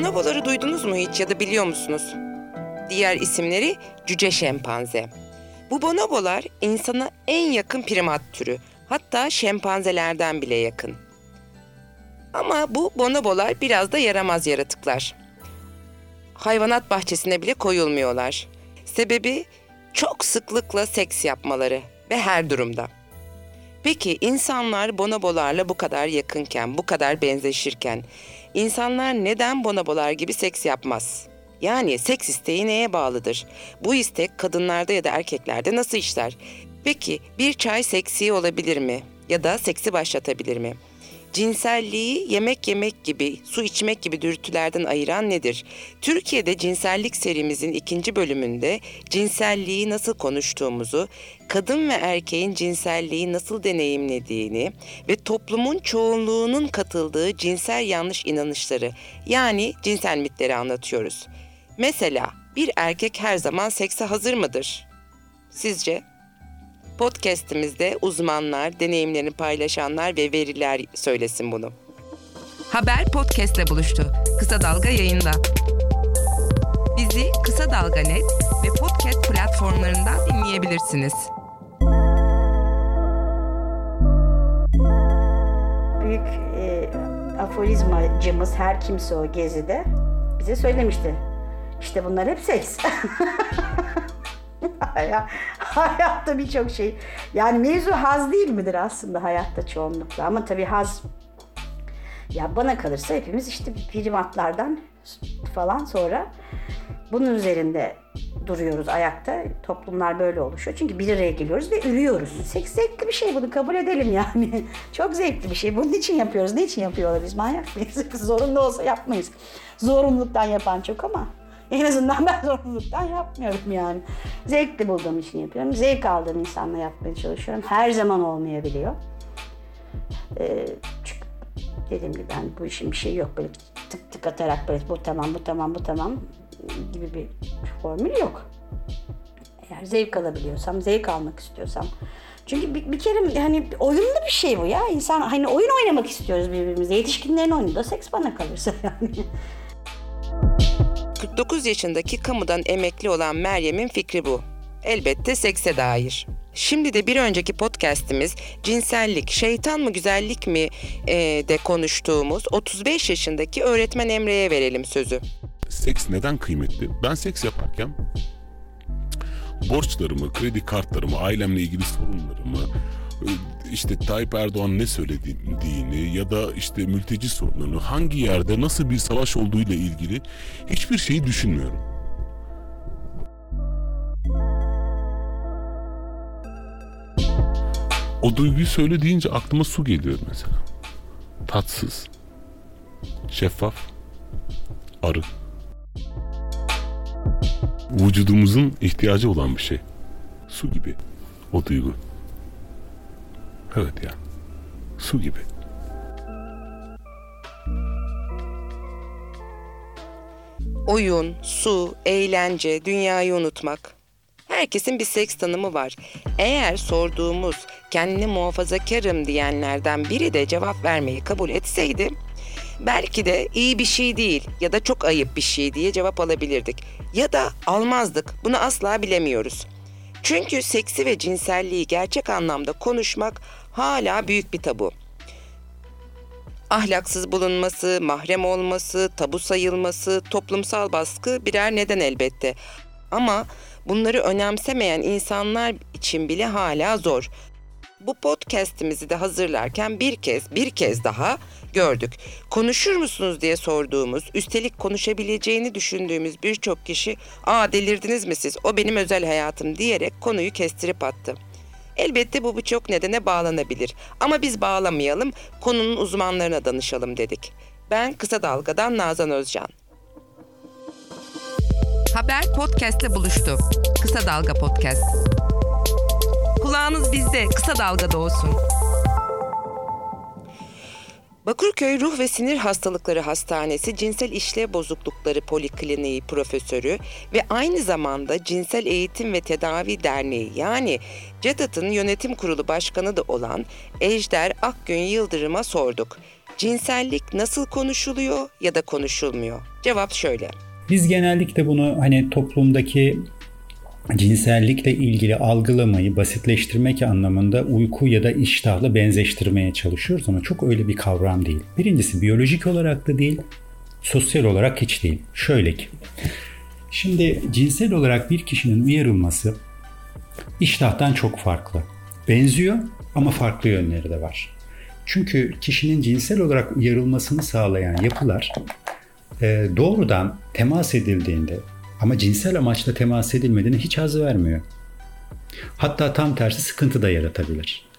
Bonoboları duydunuz mu hiç ya da biliyor musunuz? Diğer isimleri cüce şempanze. Bu bonobolar insana en yakın primat türü. Hatta şempanzelerden bile yakın. Ama bu bonobolar biraz da yaramaz yaratıklar. Hayvanat bahçesine bile koyulmuyorlar. Sebebi çok sıklıkla seks yapmaları ve her durumda. Peki insanlar bonobolarla bu kadar yakınken, bu kadar benzeşirken insanlar neden bonobolar gibi seks yapmaz? Yani seks isteği neye bağlıdır? Bu istek kadınlarda ya da erkeklerde nasıl işler? Peki bir çay seksi olabilir mi? Ya da seksi başlatabilir mi? Cinselliği yemek yemek gibi, su içmek gibi dürtülerden ayıran nedir? Türkiye'de cinsellik serimizin ikinci bölümünde cinselliği nasıl konuştuğumuzu, kadın ve erkeğin cinselliği nasıl deneyimlediğini ve toplumun çoğunluğunun katıldığı cinsel yanlış inanışları yani cinsel mitleri anlatıyoruz. Mesela bir erkek her zaman sekse hazır mıdır? Sizce? Podcast'imizde uzmanlar, deneyimlerini paylaşanlar ve veriler söylesin bunu. Haber podcast'le buluştu. Kısa Dalga yayında. Bizi Kısa Dalga Net ve podcast platformlarından dinleyebilirsiniz. Büyük e, aforizmacımız her kimse o gezide bize söylemişti. İşte bunlar hep seks. hayatta birçok şey. Yani mevzu haz değil midir aslında hayatta çoğunlukla? Ama tabii haz ya bana kalırsa hepimiz işte primatlardan falan sonra bunun üzerinde duruyoruz ayakta. Toplumlar böyle oluşuyor. Çünkü bir araya geliyoruz ve ürüyoruz. Seks zevkli bir şey bunu kabul edelim yani. Çok zevkli bir şey. Bunun için yapıyoruz. Ne için yapıyorlar biz? Manyak mıyız? Zorunlu olsa yapmayız. Zorunluluktan yapan çok ama en azından ben zorunluluktan yapmıyorum yani. Zevkli bulduğum için yapıyorum. Zevk aldığım insanla yapmaya çalışıyorum. Her zaman olmayabiliyor. Ee, çünkü dediğim gibi ben bu işin bir şey yok. Böyle tık tık atarak böyle bu tamam bu tamam bu tamam gibi bir formül yok. Eğer zevk alabiliyorsam, zevk almak istiyorsam. Çünkü bir, bir kere hani oyunlu bir şey bu ya. İnsan hani oyun oynamak istiyoruz birbirimize. Yetişkinlerin oyunu da seks bana kalırsa yani. 49 yaşındaki kamudan emekli olan Meryem'in fikri bu. Elbette sekse dair. Şimdi de bir önceki podcast'imiz cinsellik, şeytan mı güzellik mi e, de konuştuğumuz 35 yaşındaki öğretmen Emre'ye verelim sözü. Seks neden kıymetli? Ben seks yaparken borçlarımı, kredi kartlarımı, ailemle ilgili sorunlarımı, işte Tayyip Erdoğan ne söylediğini ya da işte mülteci sorununu hangi yerde nasıl bir savaş olduğuyla ilgili hiçbir şeyi düşünmüyorum. O duyguyu söyle deyince aklıma su geliyor mesela. Tatsız, şeffaf, arı. Vücudumuzun ihtiyacı olan bir şey. Su gibi o duygu. Evet ya. Su gibi. Oyun, su, eğlence, dünyayı unutmak. Herkesin bir seks tanımı var. Eğer sorduğumuz kendini muhafazakarım diyenlerden biri de cevap vermeyi kabul etseydi belki de iyi bir şey değil ya da çok ayıp bir şey diye cevap alabilirdik. Ya da almazdık. Bunu asla bilemiyoruz. Çünkü seksi ve cinselliği gerçek anlamda konuşmak hala büyük bir tabu. Ahlaksız bulunması, mahrem olması, tabu sayılması, toplumsal baskı birer neden elbette. Ama bunları önemsemeyen insanlar için bile hala zor. Bu podcast'imizi de hazırlarken bir kez, bir kez daha gördük. Konuşur musunuz diye sorduğumuz, üstelik konuşabileceğini düşündüğümüz birçok kişi, "Aa delirdiniz mi siz? O benim özel hayatım." diyerek konuyu kestirip attı. Elbette bu birçok nedene bağlanabilir. Ama biz bağlamayalım, konunun uzmanlarına danışalım dedik. Ben Kısa Dalga'dan Nazan Özcan. Haber podcast'te buluştu. Kısa Dalga Podcast. Kulağınız bizde, Kısa Dalga'da olsun. Bakırköy Ruh ve Sinir Hastalıkları Hastanesi Cinsel İşlev Bozuklukları Polikliniği Profesörü ve aynı zamanda Cinsel Eğitim ve Tedavi Derneği yani CEDAT'ın yönetim kurulu başkanı da olan Ejder Akgün Yıldırım'a sorduk. Cinsellik nasıl konuşuluyor ya da konuşulmuyor? Cevap şöyle. Biz genellikle bunu hani toplumdaki cinsellikle ilgili algılamayı basitleştirmek anlamında uyku ya da iştahla benzeştirmeye çalışıyoruz ama çok öyle bir kavram değil. Birincisi biyolojik olarak da değil, sosyal olarak hiç değil. Şöyle ki, şimdi cinsel olarak bir kişinin uyarılması iştahtan çok farklı. Benziyor ama farklı yönleri de var. Çünkü kişinin cinsel olarak uyarılmasını sağlayan yapılar e, doğrudan temas edildiğinde ama cinsel amaçla temas edilmediğinde hiç haz vermiyor. Hatta tam tersi sıkıntı da yaratabilir.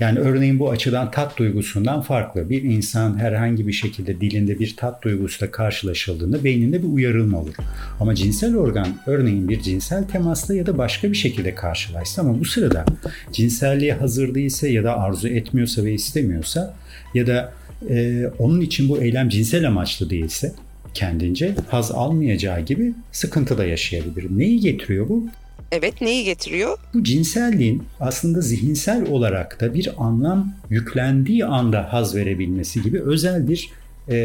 Yani örneğin bu açıdan tat duygusundan farklı. Bir insan herhangi bir şekilde dilinde bir tat duygusuyla karşılaşıldığında beyninde bir uyarılma olur. Ama cinsel organ örneğin bir cinsel temasla ya da başka bir şekilde karşılaşsa ama bu sırada cinselliğe hazır değilse ya da arzu etmiyorsa ve istemiyorsa ya da e, onun için bu eylem cinsel amaçlı değilse kendince haz almayacağı gibi sıkıntı da yaşayabilir. Neyi getiriyor bu? Evet neyi getiriyor? Bu cinselliğin aslında zihinsel olarak da bir anlam yüklendiği anda haz verebilmesi gibi özel bir e,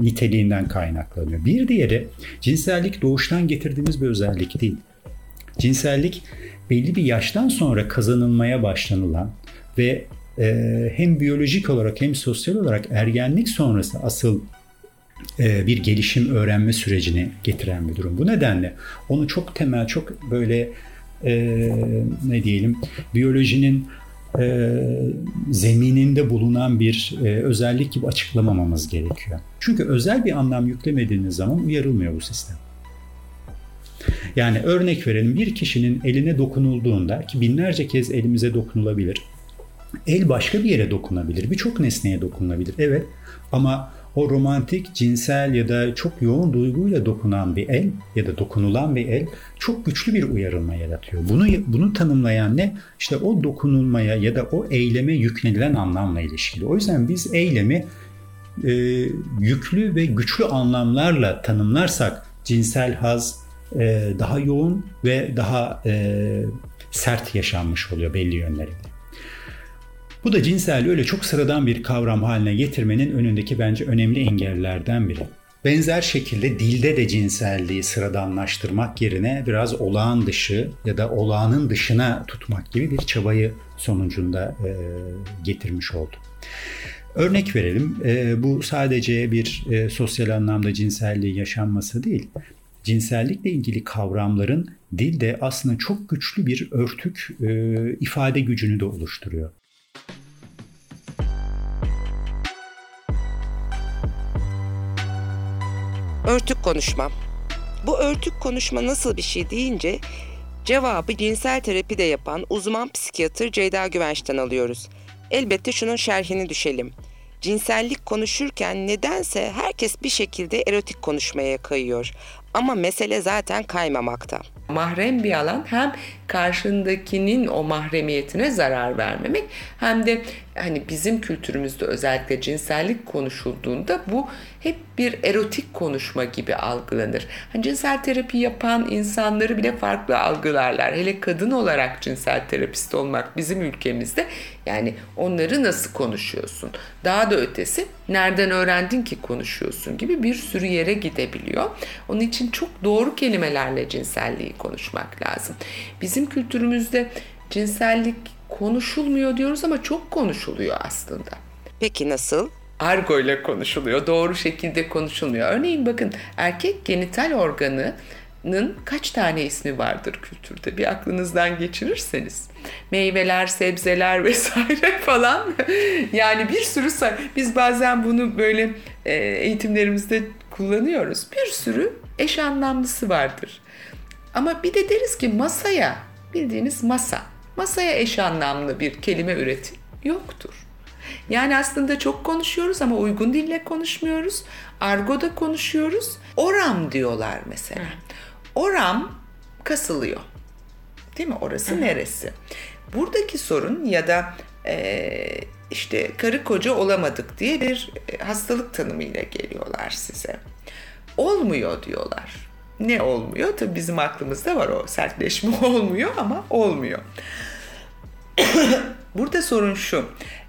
niteliğinden kaynaklanıyor. Bir diğeri cinsellik doğuştan getirdiğimiz bir özellik değil. Cinsellik belli bir yaştan sonra kazanılmaya başlanılan ve e, hem biyolojik olarak hem sosyal olarak ergenlik sonrası asıl bir gelişim öğrenme sürecini getiren bir durum. Bu nedenle onu çok temel, çok böyle e, ne diyelim biyolojinin e, zemininde bulunan bir e, özellik gibi açıklamamamız gerekiyor. Çünkü özel bir anlam yüklemediğiniz zaman uyarılmıyor bu sistem. Yani örnek verelim bir kişinin eline dokunulduğunda ki binlerce kez elimize dokunulabilir. El başka bir yere dokunabilir, birçok nesneye dokunulabilir. Evet ama o romantik, cinsel ya da çok yoğun duyguyla dokunan bir el ya da dokunulan bir el çok güçlü bir uyarılma yaratıyor. Bunu bunu tanımlayan ne? İşte o dokunulmaya ya da o eyleme yüklenilen anlamla ilişkili. O yüzden biz eylemi e, yüklü ve güçlü anlamlarla tanımlarsak cinsel haz e, daha yoğun ve daha e, sert yaşanmış oluyor belli yönleriyle. Bu da cinselliği öyle çok sıradan bir kavram haline getirmenin önündeki bence önemli engellerden biri. Benzer şekilde dilde de cinselliği sıradanlaştırmak yerine biraz olağan dışı ya da olağanın dışına tutmak gibi bir çabayı sonucunda e, getirmiş oldu. Örnek verelim, e, bu sadece bir e, sosyal anlamda cinselliği yaşanması değil, cinsellikle ilgili kavramların dilde aslında çok güçlü bir örtük e, ifade gücünü de oluşturuyor. Örtük konuşma. Bu örtük konuşma nasıl bir şey deyince cevabı cinsel terapi de yapan uzman psikiyatır Ceyda Güvenç'ten alıyoruz. Elbette şunun şerhini düşelim. Cinsellik konuşurken nedense herkes bir şekilde erotik konuşmaya kayıyor. Ama mesele zaten kaymamakta. Mahrem bir alan hem karşındakinin o mahremiyetine zarar vermemek hem de hani bizim kültürümüzde özellikle cinsellik konuşulduğunda bu hep bir erotik konuşma gibi algılanır. Hani cinsel terapi yapan insanları bile farklı algılarlar. Hele kadın olarak cinsel terapist olmak bizim ülkemizde yani onları nasıl konuşuyorsun? Daha da ötesi nereden öğrendin ki konuşuyorsun gibi bir sürü yere gidebiliyor. Onun için çok doğru kelimelerle cinselliği konuşmak lazım. Bizim kültürümüzde cinsellik konuşulmuyor diyoruz ama çok konuşuluyor aslında. Peki nasıl? Argo ile konuşuluyor. Doğru şekilde konuşulmuyor. Örneğin bakın erkek genital organı kaç tane ismi vardır kültürde? Bir aklınızdan geçirirseniz. Meyveler, sebzeler vesaire falan. yani bir sürü say biz bazen bunu böyle e, eğitimlerimizde kullanıyoruz. Bir sürü eş anlamlısı vardır. Ama bir de deriz ki masaya, bildiğiniz masa. Masaya eş anlamlı bir kelime üretim yoktur. Yani aslında çok konuşuyoruz ama uygun dille konuşmuyoruz. Argo'da konuşuyoruz. Oram diyorlar mesela. Oram kasılıyor. Değil mi? Orası neresi? Buradaki sorun ya da e, işte karı koca olamadık diye bir hastalık tanımıyla geliyorlar size. Olmuyor diyorlar. Ne olmuyor? Tabii bizim aklımızda var o sertleşme olmuyor ama olmuyor. Burada sorun şu.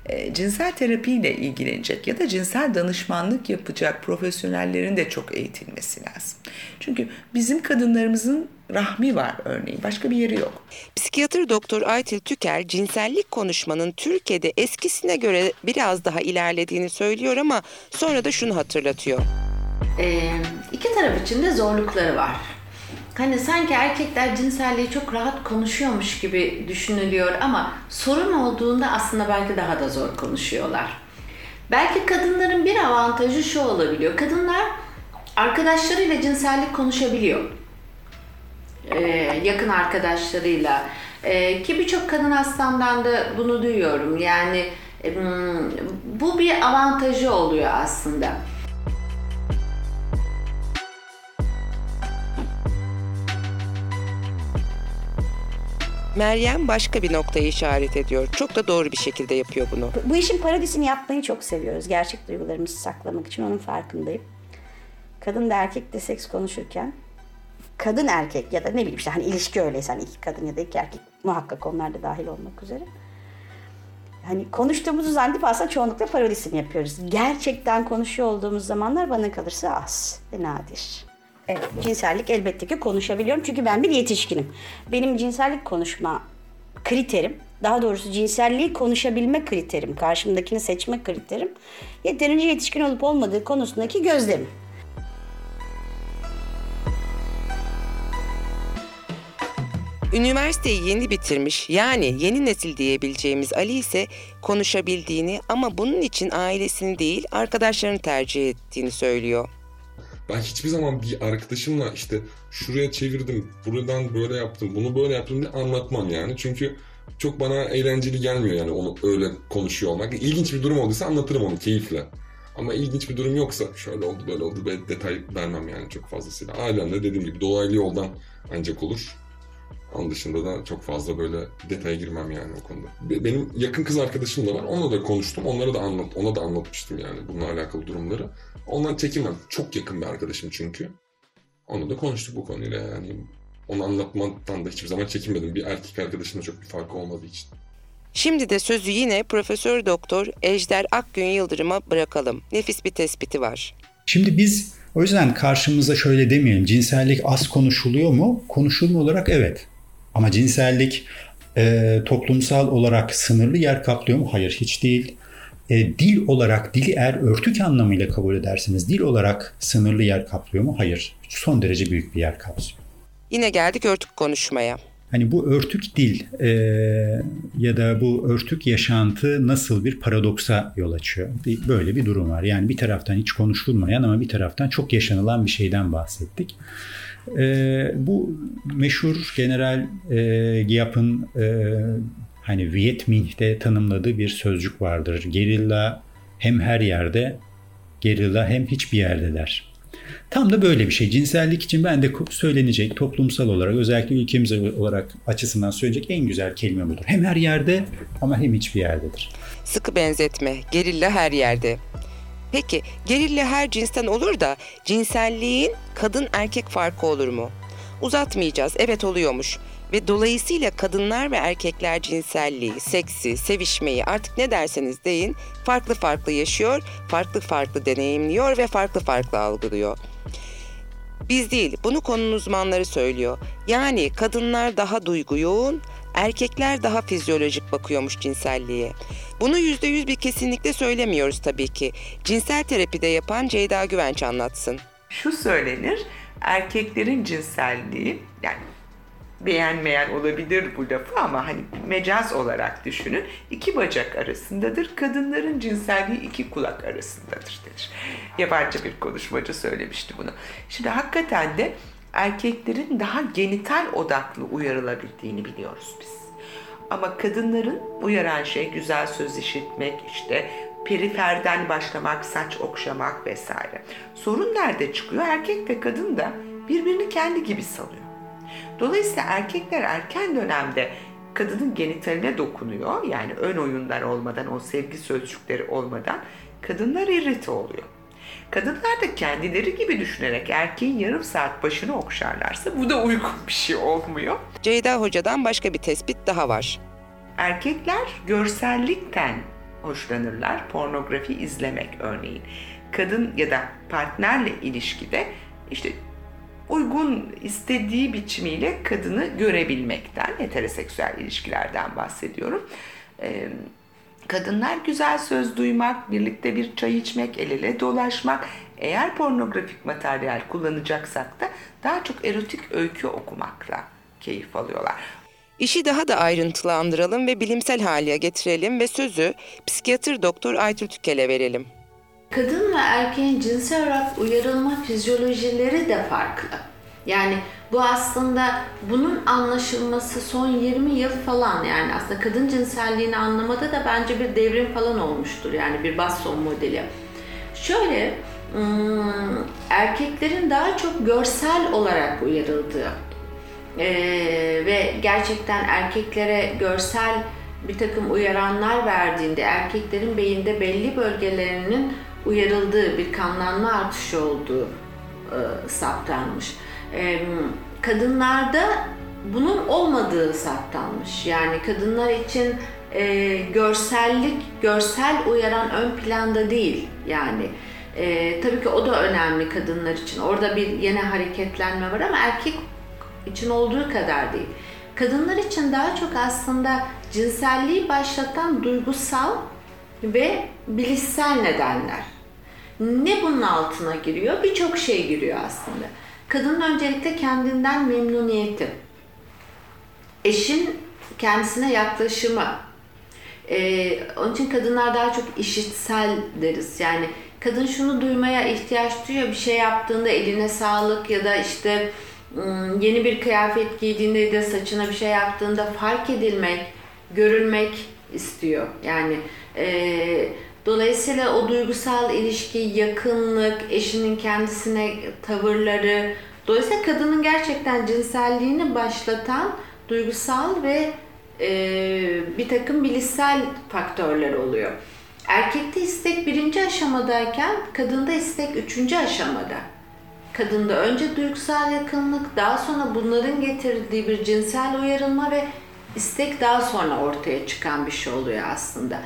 e, cinsel terapiyle ilgilenecek ya da cinsel danışmanlık yapacak profesyonellerin de çok eğitilmesi lazım. Çünkü bizim kadınlarımızın rahmi var örneğin. Başka bir yeri yok. Psikiyatr doktor Aytil Tüker cinsellik konuşmanın Türkiye'de eskisine göre biraz daha ilerlediğini söylüyor ama sonra da şunu hatırlatıyor. Ee, iki taraf için de zorlukları var. Hani sanki erkekler cinselliği çok rahat konuşuyormuş gibi düşünülüyor ama sorun olduğunda aslında belki daha da zor konuşuyorlar. Belki kadınların bir avantajı şu olabiliyor. Kadınlar arkadaşlarıyla cinsellik konuşabiliyor. Ee, yakın arkadaşlarıyla. Ee, ki birçok kadın hastamdan da bunu duyuyorum. Yani bu bir avantajı oluyor aslında. Meryem başka bir noktayı işaret ediyor. Çok da doğru bir şekilde yapıyor bunu. Bu işin parodisini yapmayı çok seviyoruz. Gerçek duygularımızı saklamak için onun farkındayım. Kadın da erkek de seks konuşurken kadın erkek ya da ne bileyim işte hani ilişki öyleyse hani iki kadın ya da iki erkek muhakkak onlar da dahil olmak üzere. Hani konuştuğumuzu zannedip aslında çoğunlukla parodisini yapıyoruz. Gerçekten konuşuyor olduğumuz zamanlar bana kalırsa az ve nadir. Evet, cinsellik elbette ki konuşabiliyorum çünkü ben bir yetişkinim. Benim cinsellik konuşma kriterim, daha doğrusu cinselliği konuşabilme kriterim, karşımdakini seçme kriterim, yeterince yetişkin olup olmadığı konusundaki gözlemim. Üniversiteyi yeni bitirmiş yani yeni nesil diyebileceğimiz Ali ise konuşabildiğini ama bunun için ailesini değil arkadaşlarını tercih ettiğini söylüyor. Ben hiçbir zaman bir arkadaşımla işte şuraya çevirdim, buradan böyle yaptım, bunu böyle yaptım diye anlatmam yani. Çünkü çok bana eğlenceli gelmiyor yani onu öyle konuşuyor olmak. İlginç bir durum olduysa anlatırım onu keyifle. Ama ilginç bir durum yoksa şöyle oldu böyle oldu böyle detay vermem yani çok fazlasıyla. Ailemle dediğim gibi dolaylı yoldan ancak olur. Onun dışında da çok fazla böyle detaya girmem yani o konuda. Be- Benim yakın kız arkadaşım da var. Onunla da konuştum. Onlara da anlat, ona da anlatmıştım yani bununla alakalı durumları. Ondan çekinmem. Çok yakın bir arkadaşım çünkü. Onunla da konuştuk bu konuyla yani. Onu anlatmaktan da hiçbir zaman çekinmedim. Bir erkek arkadaşımla çok bir farkı olmadığı için. Şimdi de sözü yine Profesör Doktor Ejder Akgün Yıldırım'a bırakalım. Nefis bir tespiti var. Şimdi biz o yüzden karşımıza şöyle demeyelim. Cinsellik az konuşuluyor mu? Konuşulma olarak evet. Ama cinsellik e, toplumsal olarak sınırlı yer kaplıyor mu? Hayır hiç değil. E, dil olarak dili eğer örtük anlamıyla kabul ederseniz dil olarak sınırlı yer kaplıyor mu? Hayır. Son derece büyük bir yer kaplıyor. Yine geldik örtük konuşmaya. Hani bu örtük dil e, ya da bu örtük yaşantı nasıl bir paradoksa yol açıyor? Böyle bir durum var. Yani bir taraftan hiç konuşulmayan ama bir taraftan çok yaşanılan bir şeyden bahsettik. E, bu meşhur General e, Giap'ın e, hani Viet Minh'te tanımladığı bir sözcük vardır. Gerilla hem her yerde, gerilla hem hiçbir yerde der. Tam da böyle bir şey. Cinsellik için ben de söylenecek toplumsal olarak özellikle ülkemiz olarak açısından söyleyecek en güzel kelime budur. Hem her yerde ama hem hiçbir yerdedir. Sıkı benzetme, gerilla her yerde. Peki gerilla her cinsten olur da cinselliğin kadın erkek farkı olur mu? Uzatmayacağız. Evet oluyormuş. Ve dolayısıyla kadınlar ve erkekler cinselliği, seksi, sevişmeyi artık ne derseniz deyin farklı farklı yaşıyor, farklı farklı deneyimliyor ve farklı farklı algılıyor. Biz değil, bunu konunun uzmanları söylüyor. Yani kadınlar daha duygu yoğun, erkekler daha fizyolojik bakıyormuş cinselliğe. Bunu yüzde yüz bir kesinlikle söylemiyoruz tabii ki. Cinsel terapide yapan Ceyda Güvenç anlatsın. Şu söylenir, erkeklerin cinselliği yani beğenmeyen olabilir bu lafı ama hani mecaz olarak düşünün. iki bacak arasındadır. Kadınların cinselliği iki kulak arasındadır denir. Yabancı bir konuşmacı söylemişti bunu. Şimdi hakikaten de erkeklerin daha genital odaklı uyarılabildiğini biliyoruz biz. Ama kadınların uyaran şey güzel söz işitmek, işte periferden başlamak, saç okşamak vesaire. Sorun nerede çıkıyor? Erkek ve kadın da birbirini kendi gibi sanıyor. Dolayısıyla erkekler erken dönemde kadının genitaline dokunuyor. Yani ön oyunlar olmadan, o sevgi sözcükleri olmadan kadınlar irrite oluyor. Kadınlar da kendileri gibi düşünerek erkeğin yarım saat başını okşarlarsa bu da uygun bir şey olmuyor. Ceyda Hoca'dan başka bir tespit daha var. Erkekler görsellikten hoşlanırlar. Pornografi izlemek örneğin. Kadın ya da partnerle ilişkide işte uygun istediği biçimiyle kadını görebilmekten, heteroseksüel ilişkilerden bahsediyorum. Ee, kadınlar güzel söz duymak, birlikte bir çay içmek, el ele dolaşmak, eğer pornografik materyal kullanacaksak da daha çok erotik öykü okumakla keyif alıyorlar. İşi daha da ayrıntılandıralım ve bilimsel hale getirelim ve sözü psikiyatr doktor Aytül Tükel'e verelim. Kadın ve erkeğin cinsel olarak uyarılma fizyolojileri de farklı. Yani bu aslında bunun anlaşılması son 20 yıl falan yani aslında kadın cinselliğini anlamada da bence bir devrim falan olmuştur. Yani bir Basson modeli. Şöyle hmm, erkeklerin daha çok görsel olarak uyarıldığı ee, ve gerçekten erkeklere görsel bir takım uyaranlar verdiğinde erkeklerin beyinde belli bölgelerinin uyarıldığı bir kanlanma artışı olduğu e, saptanmış. E, kadınlarda bunun olmadığı saptanmış. Yani kadınlar için e, görsellik, görsel uyaran ön planda değil. Yani e, tabii ki o da önemli kadınlar için. Orada bir yeni hareketlenme var ama erkek için olduğu kadar değil. Kadınlar için daha çok aslında cinselliği başlatan duygusal ve bilişsel nedenler. Ne bunun altına giriyor? Birçok şey giriyor aslında. Kadının öncelikle kendinden memnuniyeti, eşin kendisine yaklaşımı. Ee, onun için kadınlar daha çok işitsel deriz. Yani kadın şunu duymaya ihtiyaç duyuyor. Bir şey yaptığında eline sağlık ya da işte yeni bir kıyafet giydiğinde da saçına bir şey yaptığında fark edilmek, görülmek istiyor. Yani e, dolayısıyla o duygusal ilişki, yakınlık, eşinin kendisine tavırları, dolayısıyla kadının gerçekten cinselliğini başlatan duygusal ve e, bir takım bilişsel faktörler oluyor. Erkekte istek birinci aşamadayken kadında istek üçüncü aşamada. Kadında önce duygusal yakınlık, daha sonra bunların getirdiği bir cinsel uyarılma ve istek daha sonra ortaya çıkan bir şey oluyor aslında.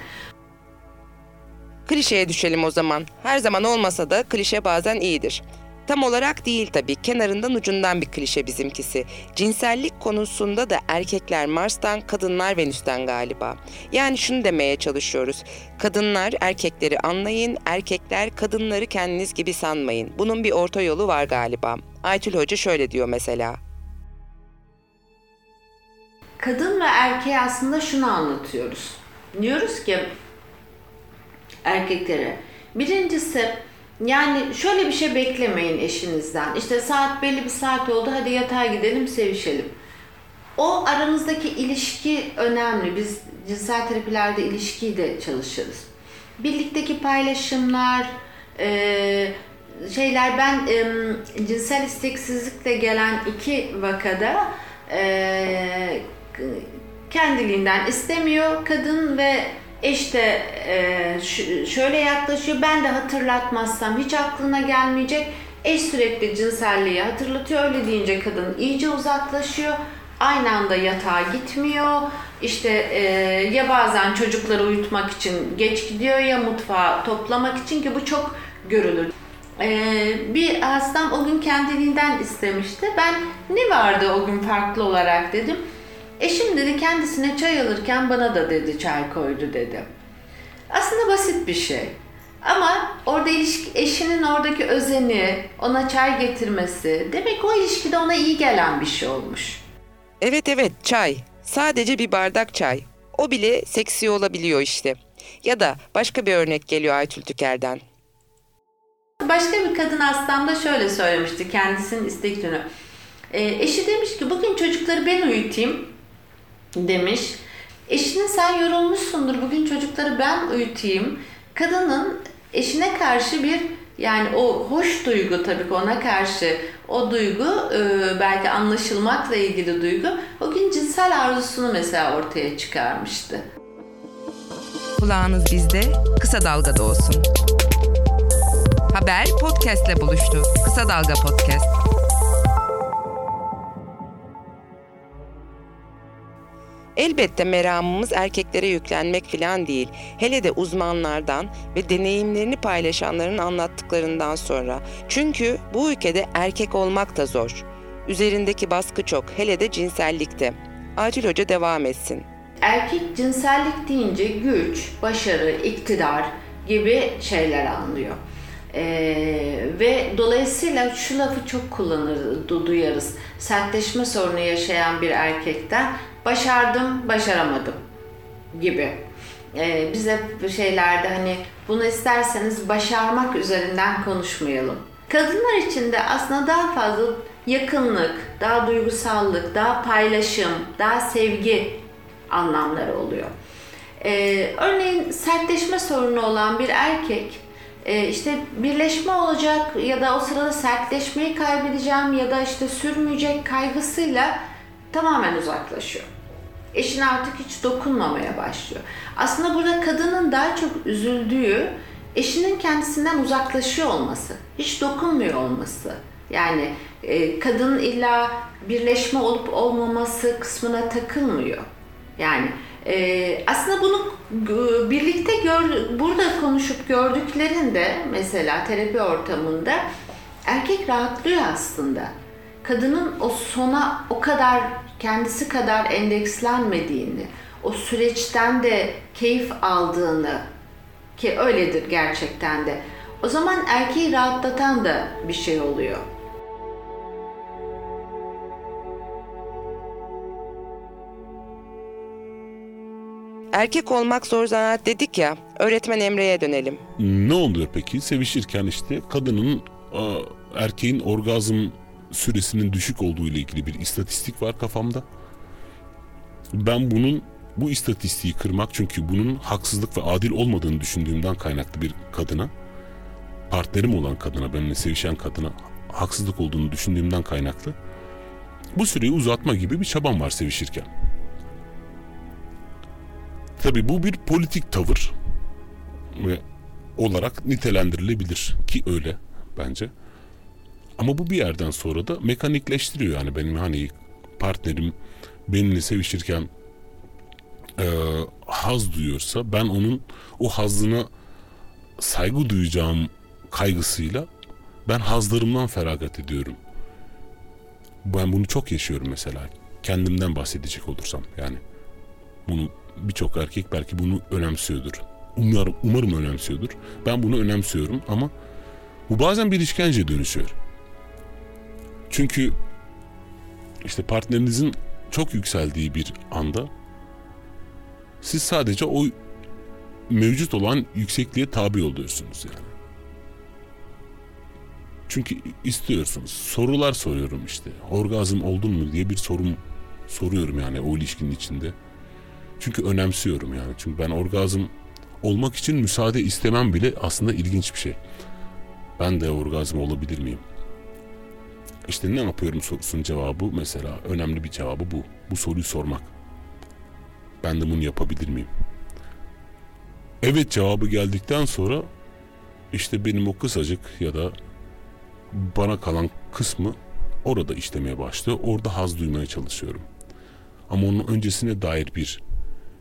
Klişeye düşelim o zaman. Her zaman olmasa da klişe bazen iyidir. Tam olarak değil tabii. Kenarından ucundan bir klişe bizimkisi. Cinsellik konusunda da erkekler Mars'tan, kadınlar Venüs'ten galiba. Yani şunu demeye çalışıyoruz. Kadınlar erkekleri anlayın, erkekler kadınları kendiniz gibi sanmayın. Bunun bir orta yolu var galiba. Aytül Hoca şöyle diyor mesela. Kadın ve erkeğe aslında şunu anlatıyoruz. Diyoruz ki erkeklere. Birincisi yani şöyle bir şey beklemeyin eşinizden. İşte saat belli bir saat oldu hadi yatağa gidelim sevişelim. O aranızdaki ilişki önemli. Biz cinsel terapilerde ilişkiyi de çalışırız. Birlikteki paylaşımlar, e, şeyler ben e, cinsel isteksizlikle gelen iki vakada e, kendiliğinden istemiyor kadın ve eş de e, şöyle yaklaşıyor. Ben de hatırlatmazsam hiç aklına gelmeyecek. Eş sürekli cinselliği hatırlatıyor. Öyle deyince kadın iyice uzaklaşıyor. Aynı anda yatağa gitmiyor. İşte e, ya bazen çocukları uyutmak için geç gidiyor ya mutfağa toplamak için ki bu çok görülür. Ee, bir hastam o gün kendiliğinden istemişti. Ben ne vardı o gün farklı olarak dedim. Eşim dedi kendisine çay alırken bana da dedi çay koydu dedi. Aslında basit bir şey. Ama orada ilişki, eşinin oradaki özeni, ona çay getirmesi, demek o ilişkide ona iyi gelen bir şey olmuş. Evet evet çay. Sadece bir bardak çay. O bile seksi olabiliyor işte. Ya da başka bir örnek geliyor Aytül Tüker'den. Başka bir kadın hastam da şöyle söylemişti kendisinin isteklerini. E, eşi demiş ki bugün çocukları ben uyutayım demiş. Eşinin sen yorulmuşsundur bugün çocukları ben uyutayım. Kadının eşine karşı bir yani o hoş duygu tabii ki ona karşı o duygu e, belki anlaşılmakla ilgili duygu o gün cinsel arzusunu mesela ortaya çıkarmıştı. Kulağınız bizde, kısa dalgada olsun. Haber podcastle buluştu. Kısa Dalga Podcast. Elbette meramımız erkeklere yüklenmek falan değil. Hele de uzmanlardan ve deneyimlerini paylaşanların anlattıklarından sonra. Çünkü bu ülkede erkek olmak da zor. Üzerindeki baskı çok, hele de cinsellikte. Acil Hoca devam etsin. Erkek cinsellik deyince güç, başarı, iktidar gibi şeyler anlıyor. Ee, ve dolayısıyla şu lafı çok kullanır, du- duyarız. Sertleşme sorunu yaşayan bir erkekten başardım, başaramadım gibi. Ee, biz hep bu şeylerde hani bunu isterseniz başarmak üzerinden konuşmayalım. Kadınlar için de aslında daha fazla yakınlık, daha duygusallık, daha paylaşım, daha sevgi anlamları oluyor. Ee, örneğin sertleşme sorunu olan bir erkek e, işte birleşme olacak ya da o sırada sertleşmeyi kaybedeceğim ya da işte sürmeyecek kaygısıyla tamamen uzaklaşıyor. Eşine artık hiç dokunmamaya başlıyor. Aslında burada kadının daha çok üzüldüğü eşinin kendisinden uzaklaşıyor olması, hiç dokunmuyor olması. Yani e, kadın illa birleşme olup olmaması kısmına takılmıyor. Yani e, aslında bunu e, birlikte gör, burada konuşup gördüklerinde mesela terapi ortamında erkek rahatlıyor aslında. Kadının o sona o kadar kendisi kadar endekslenmediğini, o süreçten de keyif aldığını ki öyledir gerçekten de. O zaman erkeği rahatlatan da bir şey oluyor. Erkek olmak zor zanaat dedik ya, öğretmen Emre'ye dönelim. Ne oluyor peki? Sevişirken işte kadının erkeğin orgazm süresinin düşük olduğu ile ilgili bir istatistik var kafamda. Ben bunun bu istatistiği kırmak çünkü bunun haksızlık ve adil olmadığını düşündüğümden kaynaklı bir kadına partnerim olan kadına benimle sevişen kadına haksızlık olduğunu düşündüğümden kaynaklı bu süreyi uzatma gibi bir çabam var sevişirken. Tabi bu bir politik tavır ve olarak nitelendirilebilir ki öyle bence. Ama bu bir yerden sonra da mekanikleştiriyor yani benim hani partnerim benimle sevişirken e, haz duyuyorsa ben onun o hazına saygı duyacağım kaygısıyla ben hazlarımdan feragat ediyorum. Ben bunu çok yaşıyorum mesela. Kendimden bahsedecek olursam yani. Bunu birçok erkek belki bunu önemsiyordur. Umarım, umarım önemsiyordur. Ben bunu önemsiyorum ama bu bazen bir işkence dönüşüyor. Çünkü işte partnerinizin çok yükseldiği bir anda siz sadece o mevcut olan yüksekliğe tabi oluyorsunuz yani. Çünkü istiyorsunuz. Sorular soruyorum işte. Orgazm oldun mu diye bir sorum soruyorum yani o ilişkinin içinde. Çünkü önemsiyorum yani. Çünkü ben orgazm olmak için müsaade istemem bile aslında ilginç bir şey. Ben de orgazm olabilir miyim? İşte ne yapıyorum sorusunun cevabı mesela önemli bir cevabı bu. Bu soruyu sormak. Ben de bunu yapabilir miyim? Evet cevabı geldikten sonra işte benim o kısacık ya da bana kalan kısmı orada işlemeye başlıyor. Orada haz duymaya çalışıyorum. Ama onun öncesine dair bir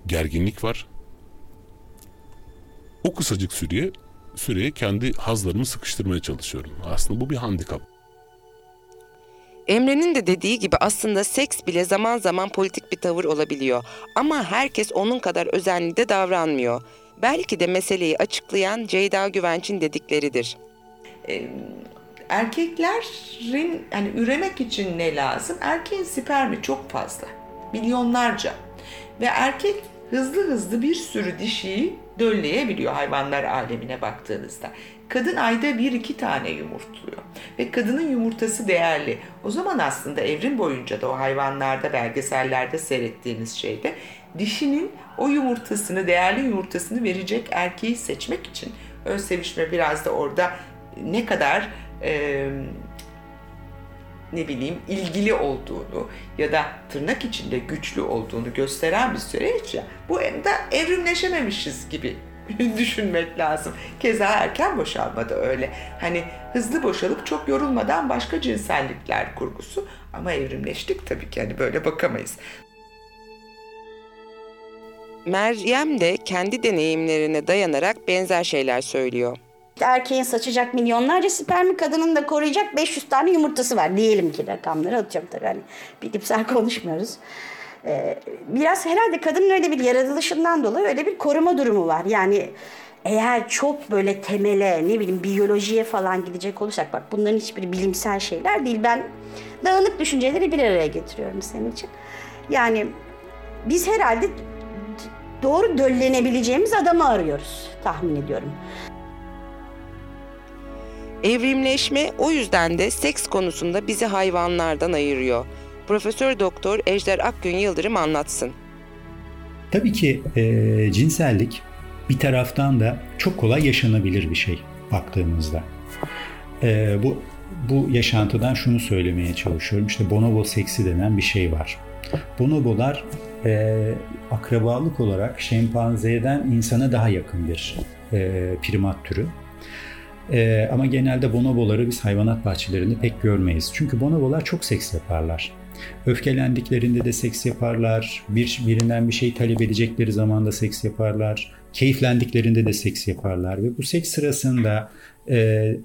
gerginlik var. O kısacık süreye süreye kendi hazlarımı sıkıştırmaya çalışıyorum. Aslında bu bir handikap. Emre'nin de dediği gibi aslında seks bile zaman zaman politik bir tavır olabiliyor. Ama herkes onun kadar özenli de davranmıyor. Belki de meseleyi açıklayan Ceyda Güvenç'in dedikleridir. erkeklerin hani üremek için ne lazım? Erkeğin spermi çok fazla. Milyonlarca. Ve erkek hızlı hızlı bir sürü dişiyi dölleyebiliyor hayvanlar alemine baktığınızda. Kadın ayda bir iki tane yumurtluyor. Ve kadının yumurtası değerli. O zaman aslında evrim boyunca da o hayvanlarda, belgesellerde seyrettiğiniz şeyde dişinin o yumurtasını, değerli yumurtasını verecek erkeği seçmek için ön sevişme biraz da orada ne kadar e, ne bileyim ilgili olduğunu ya da tırnak içinde güçlü olduğunu gösteren bir süreç ya. Bu de evrimleşememişiz gibi düşünmek lazım. Keza erken boşalma da öyle. Hani hızlı boşalıp çok yorulmadan başka cinsellikler kurgusu ama evrimleştik tabii ki hani böyle bakamayız. Meryem de kendi deneyimlerine dayanarak benzer şeyler söylüyor. Erkeğin saçacak milyonlarca spermi, kadının da koruyacak 500 tane yumurtası var. Diyelim ki rakamları atacağım tabii hani bilimsel konuşmuyoruz. Ee, biraz herhalde kadının öyle bir yaratılışından dolayı öyle bir koruma durumu var. Yani eğer çok böyle temele ne bileyim biyolojiye falan gidecek olursak bak bunların hiçbiri bilimsel şeyler değil. Ben dağınık düşünceleri bir araya getiriyorum senin için. Yani biz herhalde doğru döllenebileceğimiz adamı arıyoruz tahmin ediyorum. Evrimleşme o yüzden de seks konusunda bizi hayvanlardan ayırıyor. Profesör Doktor Ejder Akgün Yıldırım anlatsın. Tabii ki e, cinsellik bir taraftan da çok kolay yaşanabilir bir şey baktığımızda. E, bu bu yaşantıdan şunu söylemeye çalışıyorum. İşte bonobo seksi denen bir şey var. Bonobolar e, akrabalık olarak şempanzeden insana daha yakın bir e, primat türü. E, ama genelde bonoboları biz hayvanat bahçelerinde pek görmeyiz. Çünkü bonobolar çok seks yaparlar. Öfkelendiklerinde de seks yaparlar. Bir birinden bir şey talep edecekleri zaman da seks yaparlar. Keyiflendiklerinde de seks yaparlar ve bu seks sırasında e,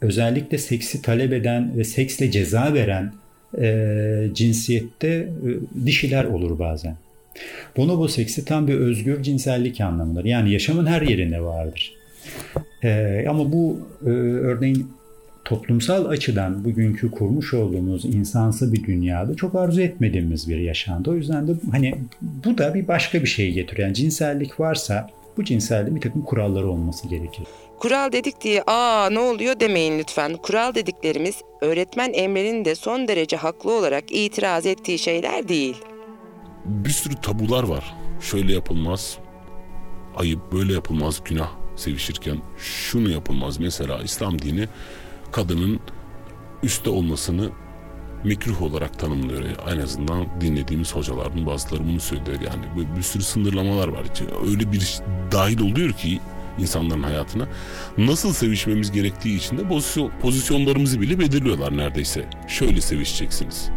özellikle seksi talep eden ve seksle ceza veren e, cinsiyette e, dişiler olur bazen. Bonobo seksi tam bir özgür cinsellik anlamındadır. Yani yaşamın her yerinde vardır. E, ama bu e, örneğin toplumsal açıdan bugünkü kurmuş olduğumuz insansı bir dünyada çok arzu etmediğimiz bir yaşantı. O yüzden de hani bu da bir başka bir şey getiriyor. Yani cinsellik varsa bu cinselliğin bir takım kuralları olması gerekir. Kural dedik diye aa ne oluyor demeyin lütfen. Kural dediklerimiz öğretmen Emre'nin de son derece haklı olarak itiraz ettiği şeyler değil. Bir sürü tabular var. Şöyle yapılmaz, ayıp böyle yapılmaz, günah sevişirken şunu yapılmaz. Mesela İslam dini kadının üstte olmasını mekruh olarak tanımlıyor. En azından dinlediğimiz hocaların bazıları bunu söylüyor. Yani bir sürü sınırlamalar var. Öyle bir dahil oluyor ki insanların hayatına. Nasıl sevişmemiz gerektiği için de pozisyon, pozisyonlarımızı bile belirliyorlar neredeyse. Şöyle sevişeceksiniz.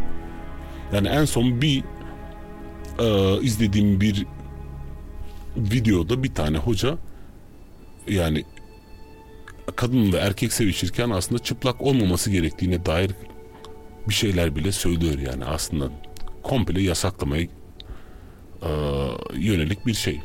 Yani en son bir e, izlediğim bir videoda bir tane hoca yani kadın ve erkek sevişirken aslında çıplak olmaması gerektiğine dair bir şeyler bile söylüyor yani aslında komple yasaklamaya e, yönelik bir şey.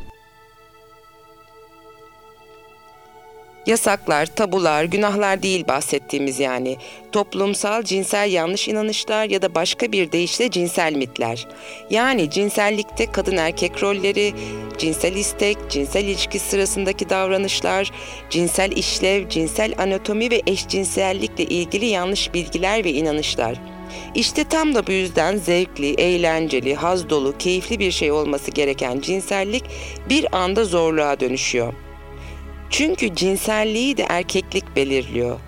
Yasaklar, tabular, günahlar değil bahsettiğimiz yani. Toplumsal cinsel yanlış inanışlar ya da başka bir deyişle cinsel mitler. Yani cinsellikte kadın erkek rolleri, cinsel istek, cinsel ilişki sırasındaki davranışlar, cinsel işlev, cinsel anatomi ve eşcinsellikle ilgili yanlış bilgiler ve inanışlar. İşte tam da bu yüzden zevkli, eğlenceli, haz dolu, keyifli bir şey olması gereken cinsellik bir anda zorluğa dönüşüyor. Çünkü cinselliği de erkeklik belirliyor.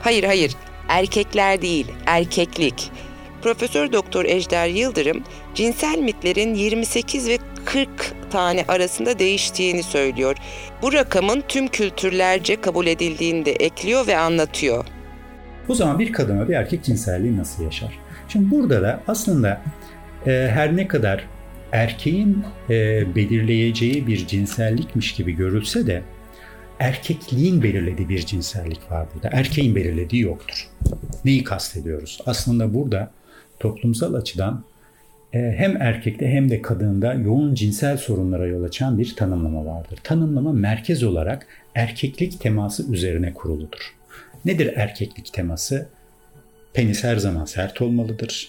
Hayır hayır, erkekler değil, erkeklik. Profesör Doktor Ejder Yıldırım cinsel mitlerin 28 ve 40 tane arasında değiştiğini söylüyor. Bu rakamın tüm kültürlerce kabul edildiğini de ekliyor ve anlatıyor. O zaman bir kadın ve bir erkek cinselliği nasıl yaşar? Şimdi burada da aslında e, her ne kadar erkeğin e, belirleyeceği bir cinsellikmiş gibi görülse de erkekliğin belirlediği bir cinsellik var burada. Erkeğin belirlediği yoktur. Neyi kastediyoruz? Aslında burada toplumsal açıdan e, hem erkekte hem de kadında yoğun cinsel sorunlara yol açan bir tanımlama vardır. Tanımlama merkez olarak erkeklik teması üzerine kuruludur. Nedir erkeklik teması? Penis her zaman sert olmalıdır.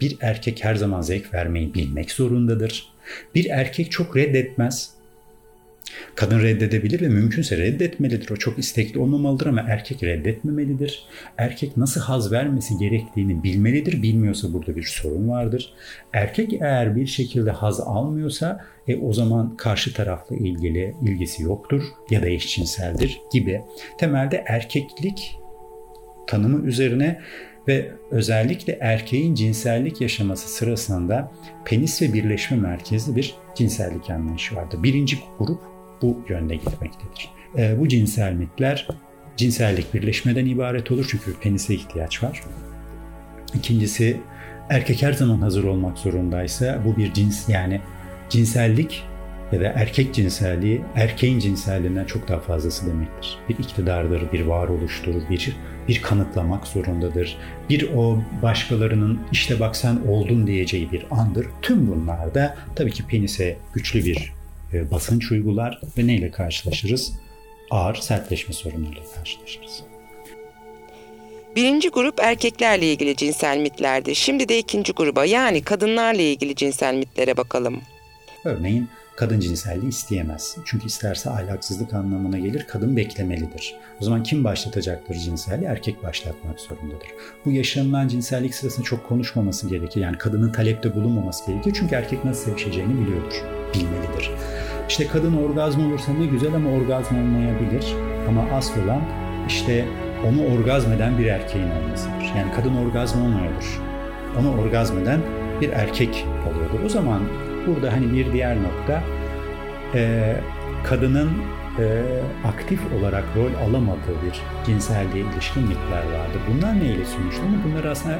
Bir erkek her zaman zevk vermeyi bilmek zorundadır. Bir erkek çok reddetmez. Kadın reddedebilir ve mümkünse reddetmelidir. O çok istekli olmamalıdır ama erkek reddetmemelidir. Erkek nasıl haz vermesi gerektiğini bilmelidir. Bilmiyorsa burada bir sorun vardır. Erkek eğer bir şekilde haz almıyorsa e, o zaman karşı tarafla ilgili ilgisi yoktur ya da eşcinseldir gibi. Temelde erkeklik tanımı üzerine ve özellikle erkeğin cinsellik yaşaması sırasında penis ve birleşme merkezli bir cinsellik anlayışı vardır. Birinci grup bu yönde gitmektedir. E, bu cinsel mitler cinsellik birleşmeden ibaret olur çünkü penise ihtiyaç var. İkincisi erkek her zaman hazır olmak zorundaysa bu bir cins yani cinsellik ya da erkek cinselliği erkeğin cinselliğinden çok daha fazlası demektir. Bir iktidardır, bir varoluştur, bir bir kanıtlamak zorundadır. Bir o başkalarının işte bak sen oldun diyeceği bir andır. Tüm bunlar da tabii ki penise güçlü bir e, basınç uygular ve neyle karşılaşırız? Ağır sertleşme sorunlarıyla karşılaşırız. Birinci grup erkeklerle ilgili cinsel mitlerdi. Şimdi de ikinci gruba yani kadınlarla ilgili cinsel mitlere bakalım. Örneğin kadın cinselliği isteyemez. Çünkü isterse ahlaksızlık anlamına gelir, kadın beklemelidir. O zaman kim başlatacaktır cinselliği? Erkek başlatmak zorundadır. Bu yaşanılan cinsellik sırasında çok konuşmaması gerekir. Yani kadının talepte bulunmaması gerekir. Çünkü erkek nasıl sevişeceğini biliyordur, bilmelidir. İşte kadın orgazm olursa ne güzel ama orgazm olmayabilir. Ama asıl olan işte onu orgazm eden bir erkeğin olmasıdır. Yani kadın orgazm olmuyordur. Onu orgazm eden bir erkek oluyordur. O zaman burada hani bir diğer nokta e, kadının e, aktif olarak rol alamadığı bir cinselliğe ilişkin mitler vardı. Bunlar neyle sonuçlanır? Bunlar aslında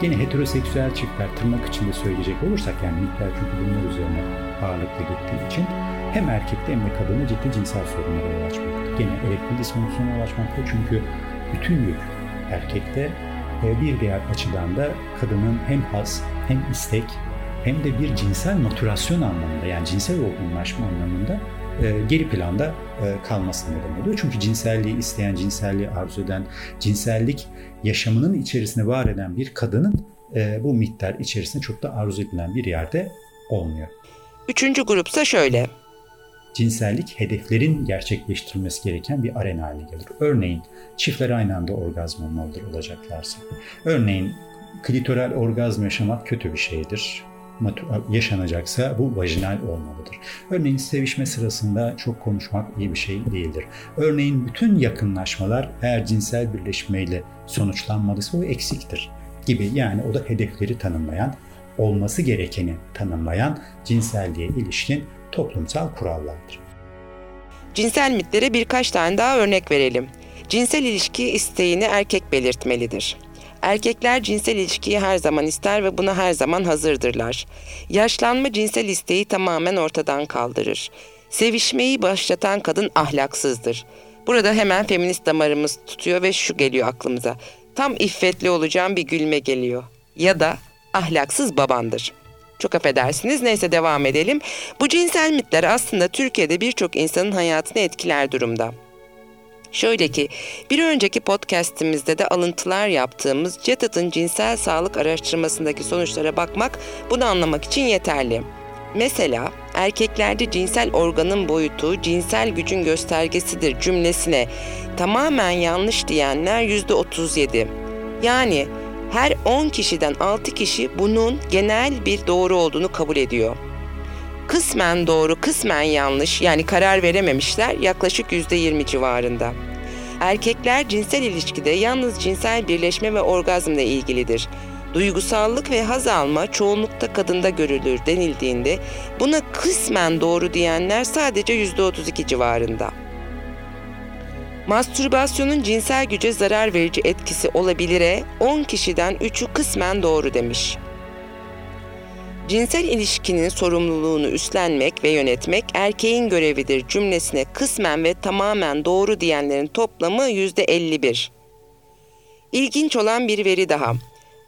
gene heteroseksüel çiftler tırnak içinde söyleyecek olursak yani mitler çünkü bunlar üzerine ağırlıklı gittiği için hem erkekte hem de kadına ciddi cinsel sorunlara yol açmaktadır. Gene erektil disfonksiyona yol açmaktadır çünkü bütün yük erkekte e, bir diğer açıdan da kadının hem haz hem istek hem de bir cinsel matürasyon anlamında yani cinsel olgunlaşma anlamında e, geri planda e, kalması neden oluyor. Çünkü cinselliği isteyen, cinselliği arzu eden, cinsellik yaşamının içerisinde var eden bir kadının e, bu miktar içerisinde çok da arzu edilen bir yerde olmuyor. Üçüncü grupsa şöyle. Cinsellik hedeflerin gerçekleştirilmesi gereken bir arena haline gelir. Örneğin çiftler aynı anda orgazm olmalıdır olacaklarsa. Örneğin klitoral orgazm yaşamak kötü bir şeydir yaşanacaksa bu vajinal olmalıdır. Örneğin sevişme sırasında çok konuşmak iyi bir şey değildir. Örneğin bütün yakınlaşmalar eğer cinsel birleşmeyle sonuçlanmadıysa o eksiktir gibi yani o da hedefleri tanımlayan, olması gerekeni tanımlayan cinselliğe ilişkin toplumsal kurallardır. Cinsel mitlere birkaç tane daha örnek verelim. Cinsel ilişki isteğini erkek belirtmelidir. Erkekler cinsel ilişkiyi her zaman ister ve buna her zaman hazırdırlar. Yaşlanma cinsel isteği tamamen ortadan kaldırır. Sevişmeyi başlatan kadın ahlaksızdır. Burada hemen feminist damarımız tutuyor ve şu geliyor aklımıza. Tam iffetli olacağım bir gülme geliyor. Ya da ahlaksız babandır. Çok affedersiniz neyse devam edelim. Bu cinsel mitler aslında Türkiye'de birçok insanın hayatını etkiler durumda. Şöyle ki bir önceki podcastimizde de alıntılar yaptığımız CETAT'ın cinsel sağlık araştırmasındaki sonuçlara bakmak bunu anlamak için yeterli. Mesela erkeklerde cinsel organın boyutu cinsel gücün göstergesidir cümlesine tamamen yanlış diyenler %37. Yani her 10 kişiden 6 kişi bunun genel bir doğru olduğunu kabul ediyor. Kısmen doğru, kısmen yanlış yani karar verememişler yaklaşık %20 civarında. Erkekler cinsel ilişkide yalnız cinsel birleşme ve orgazmla ilgilidir. Duygusallık ve haz alma çoğunlukta kadında görülür denildiğinde buna kısmen doğru diyenler sadece %32 civarında. Mastürbasyonun cinsel güce zarar verici etkisi olabilire 10 kişiden 3'ü kısmen doğru demiş. Cinsel ilişkinin sorumluluğunu üstlenmek ve yönetmek erkeğin görevidir cümlesine kısmen ve tamamen doğru diyenlerin toplamı yüzde 51. İlginç olan bir veri daha.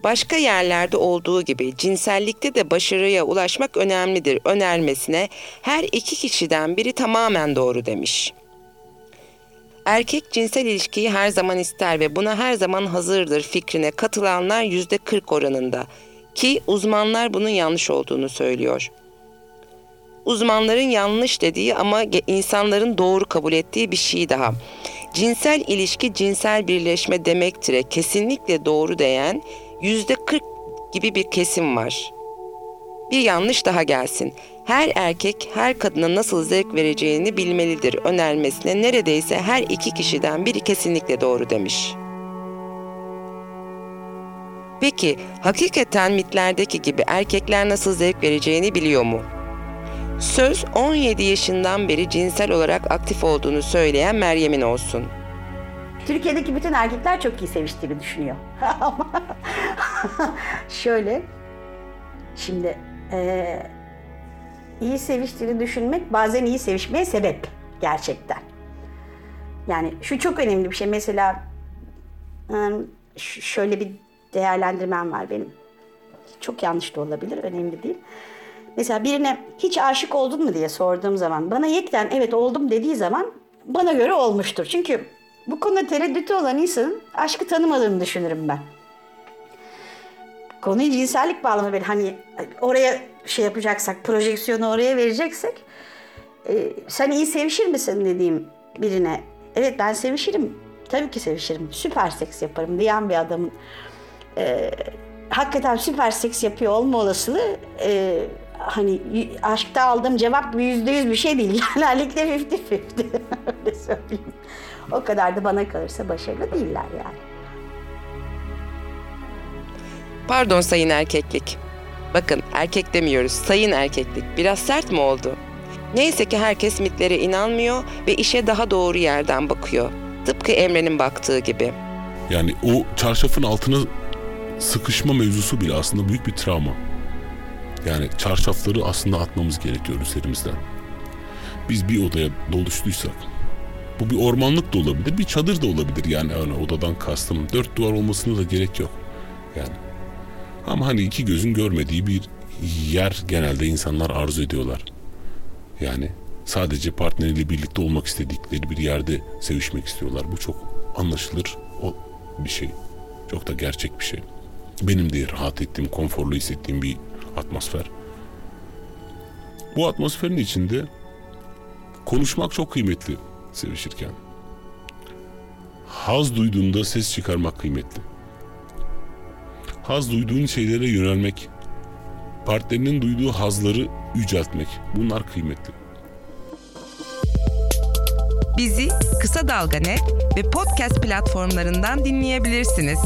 Başka yerlerde olduğu gibi cinsellikte de başarıya ulaşmak önemlidir önermesine her iki kişiden biri tamamen doğru demiş. Erkek cinsel ilişkiyi her zaman ister ve buna her zaman hazırdır fikrine katılanlar yüzde 40 oranında ki uzmanlar bunun yanlış olduğunu söylüyor. Uzmanların yanlış dediği ama insanların doğru kabul ettiği bir şey daha. Cinsel ilişki cinsel birleşme demektir. Kesinlikle doğru diyen yüzde 40 gibi bir kesim var. Bir yanlış daha gelsin. Her erkek her kadına nasıl zevk vereceğini bilmelidir önermesine neredeyse her iki kişiden biri kesinlikle doğru demiş.'' Peki hakikaten mitlerdeki gibi erkekler nasıl zevk vereceğini biliyor mu? Söz 17 yaşından beri cinsel olarak aktif olduğunu söyleyen Meryem'in olsun. Türkiye'deki bütün erkekler çok iyi seviştiğini düşünüyor. Şöyle, şimdi e, iyi seviştiğini düşünmek bazen iyi sevişmeye sebep gerçekten. Yani şu çok önemli bir şey. Mesela ş- şöyle bir değerlendirmem var benim. Çok yanlış da olabilir, önemli değil. Mesela birine hiç aşık oldun mu diye sorduğum zaman bana yekten evet oldum dediği zaman bana göre olmuştur. Çünkü bu konuda tereddütü olan insanın aşkı tanımadığını düşünürüm ben. Konuyu cinsellik bağlamı böyle hani oraya şey yapacaksak, projeksiyonu oraya vereceksek e, sen iyi sevişir misin dediğim birine evet ben sevişirim. Tabii ki sevişirim. Süper seks yaparım diyen bir adamın e, hakikaten süper seks yapıyor olma olasılığı e, hani aşkta aldığım cevap yüzde yüz bir şey değil. Genellikle 50-50 öyle söyleyeyim. O kadar da bana kalırsa başarılı değiller yani. Pardon sayın erkeklik. Bakın erkek demiyoruz sayın erkeklik. Biraz sert mi oldu? Neyse ki herkes mitlere inanmıyor ve işe daha doğru yerden bakıyor. Tıpkı Emre'nin baktığı gibi. Yani o çarşafın altına sıkışma mevzusu bile aslında büyük bir travma. Yani çarşafları aslında atmamız gerekiyor üzerimizden. Biz bir odaya doluştuysak, bu bir ormanlık da olabilir, bir çadır da olabilir. Yani hani odadan kastım dört duvar olmasına da gerek yok. Yani ama hani iki gözün görmediği bir yer genelde insanlar arzu ediyorlar. Yani sadece partneriyle birlikte olmak istedikleri bir yerde sevişmek istiyorlar. Bu çok anlaşılır o bir şey. Çok da gerçek bir şey. Benim de rahat ettiğim, konforlu hissettiğim bir atmosfer. Bu atmosferin içinde konuşmak çok kıymetli sevişirken. Haz duyduğunda ses çıkarmak kıymetli. Haz duyduğun şeylere yönelmek, partnerinin duyduğu hazları yüceltmek bunlar kıymetli. Bizi Kısa Dalga Net ve podcast platformlarından dinleyebilirsiniz.